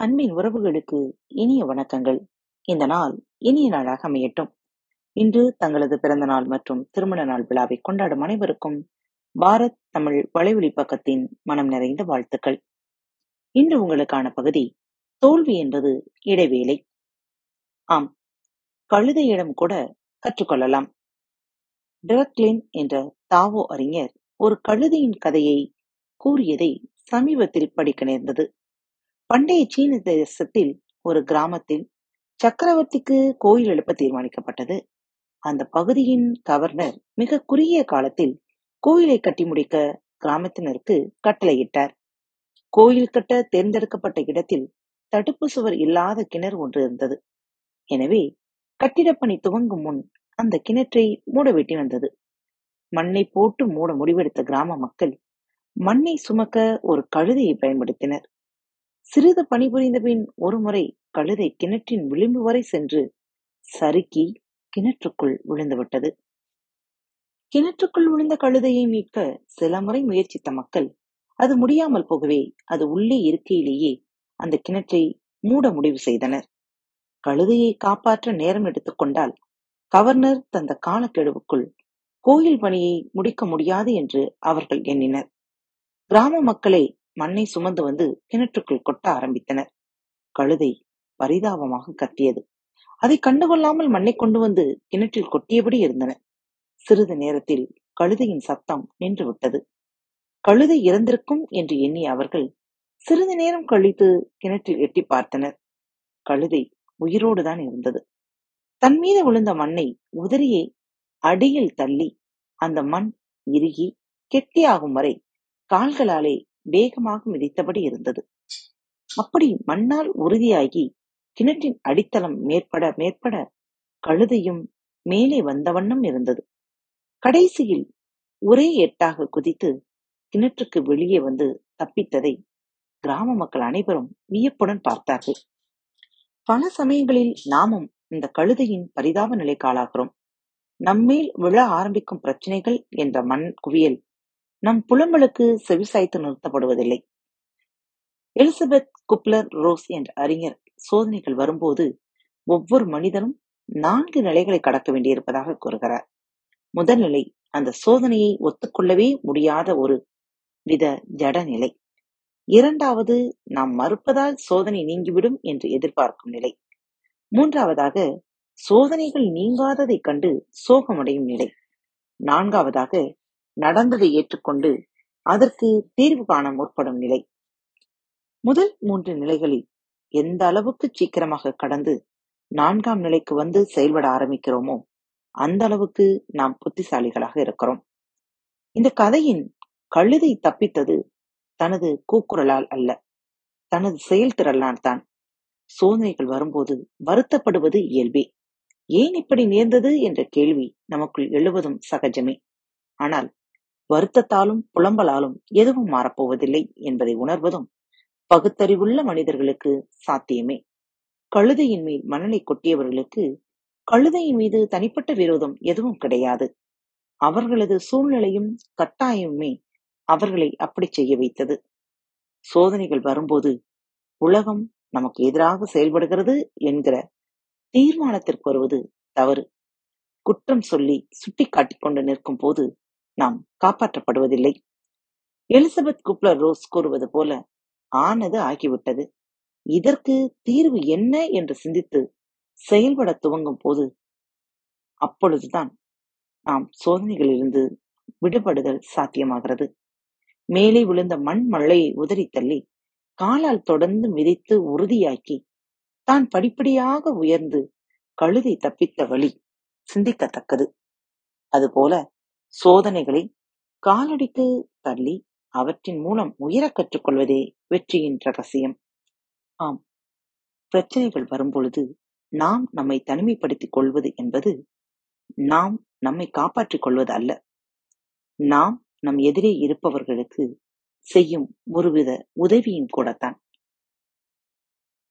அன்பின் உறவுகளுக்கு இனிய வணக்கங்கள். இந்த நாள் இனிய நாளாக அமையட்டும். இன்று தங்களது பிறந்த நாள் மற்றும் திருமண நாள் விழாவை கொண்டாடும் அனைவருக்கும் பாரத் தமிழ் வலைவழி பக்கத்தின் மனம் நிறைந்த வாழ்த்துக்கள். இன்று உங்களுக்கான பகுதி தோல்வி என்பது இடைவேளை. ஆம் கழுதையிடம் கூட கற்றுக்கொள்ளலாம். டிரக்லின் என்ற தாவோ அறிஞர் ஒரு கழுதையின் கதையை கூறியதை சமீபத்தில் படிக்க நேர்ந்தது. பண்டைய சீன தேசத்தில் ஒரு கிராமத்தில் சக்கரவர்த்திக்கு கோயில் எழுப்ப தீர்மானிக்கப்பட்டது. அந்த பகுதியின் கவர்னர் மிக குறுகிய காலத்தில் கோயிலை கட்டி முடிக்க கிராமத்தினருக்கு கட்டளையிட்டார். கோயில் கட்ட தேர்ந்தெடுக்கப்பட்ட இடத்தில் தடுப்பு சுவர் இல்லாத கிணறு ஒன்று இருந்தது. எனவே கட்டிடப்பணி துவங்கும் முன் அந்த கிணற்றை மூட வேண்டி வந்தது. மண்ணை போட்டு மூட முடிவெடுத்த கிராம மக்கள் மண்ணை சுமக்க ஒரு கழுதையை பயன்படுத்தினர். சிறிது பணிபுரிந்த பின் ஒருமுறை கழுதை கிணற்றின் விளிம்பு வரை சென்று சறுக்கி கிணற்றுக்குள் விழுந்துவிட்டது. கிணற்றுக்குள் விழுந்த கழுதையை மீட்க சில முறை முயற்சித்த மக்கள் அது முடியாமல் போகவே அது உள்ளே இருக்கையிலேயே அந்த கிணற்றை மூட முடிவு செய்தனர். கழுதையை காப்பாற்ற நேரம் எடுத்துக்கொண்டால் கவர்னர் தந்த காலக்கெடுவுக்குள் கோயில் பணியை முடிக்க முடியாது என்று அவர்கள் எண்ணினர். கிராம மக்களை மண்ணை சுமந்து வந்து கிணற்றுக்குள் கொட்ட ஆரம்பித்தனர். கழுதை பரிதாபமாக கத்தியது. அதை கண்டுகொள்ளாமல் மண்ணை கொண்டு வந்து கிணற்றில் கொட்டியபடி இருந்தன. சிறிது நேரத்தில் கழுதையின் சத்தம் நின்று விட்டது கழுதை இறந்திருக்கும் என்று எண்ணிய அவர்கள் சிறிது நேரம் கழித்து கிணற்றில் எட்டி பார்த்தனர். கழுதை உயிரோடுதான் இருந்தது. தன் மீது விழுந்த மண்ணை உதறியே அடியில் தள்ளி அந்த மண் இறுகி கெட்டியாகும் வரை கால்களாலே வேகமாக மிதித்தபடி இருந்தது. அப்படி மண்ணால் உறுதியாகி கிணற்றின் அடித்தளம் மேற்பட மேற்பட கழுதையும் மேலே வந்த வண்ணம் இருந்தது. கடைசியில் ஒரே எட்டாக குதித்து கிணற்றுக்கு வெளியே வந்து தப்பித்ததை கிராம மக்கள் அனைவரும் வியப்புடன் பார்த்தார்கள். பல சமயங்களில் நாமும் இந்த கழுதையின் பரிதாப நிலைக்கு ஆளாகிறோம். நம்மேல் விழ ஆரம்பிக்கும் பிரச்சனைகள் என்ற மண் குவியல் நம் புலம்பலுக்கு செவிசாய்த்து நிறுத்தப்படுவதில்லை. எலிசபெத் குப்லர் ரோஸ் என்ற அறிஞர் சோதனைகள் வரும்போது ஒவ்வொரு மனிதனும் நான்கு நிலைகளை கடக்க வேண்டியிருப்பதாக கூறுகிறார். முதல் நிலை அந்த சோதனையை ஒத்துக்கொள்ளவே முடியாத ஒரு வித ஜட நிலை. இரண்டாவது நாம் மறுப்பதால் சோதனை நீங்கிவிடும் என்று எதிர்பார்க்கும் நிலை. மூன்றாவதாக சோதனைகள் நீங்காததைக் கண்டு சோகமடையும் நிலை. நான்காவதாக நடந்ததை ஏற்றுக்கொண்டு அதற்கு தீர்வு காண முற்படும் நிலை. முதல் மூன்று நிலைகளில் எந்த அளவுக்கு சீக்கிரமாக கடந்து நான்காம் நிலைக்கு வந்து செயல்பட ஆரம்பிக்கிறோமோ அந்த அளவுக்கு நாம் புத்திசாலிகளாக இருக்கிறோம். இந்த கதையின் கழுதை தப்பித்தது தனது கூக்குரலால் அல்ல தனது செயல்திறனால் தான். சோதனைகள் வரும்போது வருத்தப்படுவது இயல்பே. ஏன் இப்படி நேர்ந்தது என்ற கேள்வி நமக்குள் எழுவதும் சகஜமே. ஆனால் வருத்தத்தாலும் புலம்பலாலும் எதுவும் மாறப்போவதில்லை என்பதை உணர்வதும் பகுத்தறிவுள்ள மனிதர்களுக்கு சாத்தியமே. கழுதையின் மேல் மணலை கொட்டியவர்களுக்கு கழுதையின் மீது தனிப்பட்ட விரோதம் எதுவும் கிடையாது. அவர்களது சூழ்நிலையும் கட்டாயமுமே அவர்களை அப்படி செய்ய வைத்தது. சோதனைகள் வரும்போது உலகம் நமக்கு எதிராக செயல்படுகிறது என்கிற தீர்மானத்திற்கு வருவது தவறு. குற்றம் சொல்லி சுட்டி காட்டிக்கொண்டு நிற்கும் போது நாம் காப்பாற்றப்படுவதில்லை. எலிசபெத் குப்லர் ரோஸ் கூறுவது போல ஆனது ஆகிவிட்டது. இதற்கு தீர்வு என்ன என்று சிந்தித்து செயல்பட துவங்கும் போது அப்பொழுதுதான் நாம் சோதனைகளிலிருந்து விடுபடுதல் சாத்தியமாகிறது. மேலே விழுந்த மண் மழையை உதறி தள்ளி காலால் தொடர்ந்து மிதித்து உறுதியாக்கி தான் படிப்படியாக உயர்ந்து கழுதை தப்பித்த வழி சிந்திக்கத்தக்கது. அதுபோல சோதனைகளை காலடித்து தள்ளி அவற்றின் மூலம் உயர கற்றுக்கொள்வதே வெற்றியின் ரகசியம். ஆம். பிரச்சனைகள் வரும்பொழுது நாம் நம்மை தனிமைப்படுத்திக் கொள்வது என்பது நாம் நம்மை காப்பாற்றிக் கொள்வது அல்ல நாம் நம் எதிரே இருப்பவர்களுக்கு செய்யும் ஒருவித உதவியும் கூடத்தான்.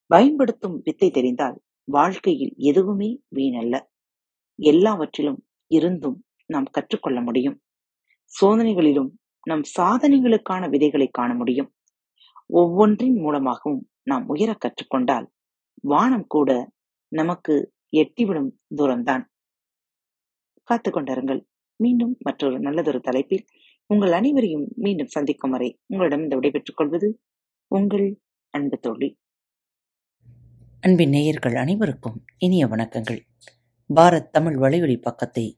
பயன்படுத்தும் வித்தை தெரிந்தால் வாழ்க்கையில் எதுவுமே வீணல்ல. எல்லாவற்றிலும் இருந்தும் நாம் கற்றுக்கொள்ள முடியும். சோதனைகளிலும் நம் சாதனைகளுக்கான விதைகளை காண முடியும். ஒவ்வொன்றின் மூலமாகவும் நாம் உயரக் கற்றுக்கொண்டால் வானம் கூட நமக்கு எட்டிவிடும் தூரம்தான். காத்து கொண்டிருங்கள். மீண்டும் மற்றொரு நல்லதொரு தலைப்பில் உங்கள் அனைவரையும் மீண்டும் சந்திக்கும் வரை உங்களிடம் இந்த விடைபெற்றுக் கொள்வது உங்கள் அன்பு தோழி. அன்பின் நேயர்கள் அனைவருக்கும் இனிய வணக்கங்கள். பாரத் தமிழ் வலையொலி பக்கத்தை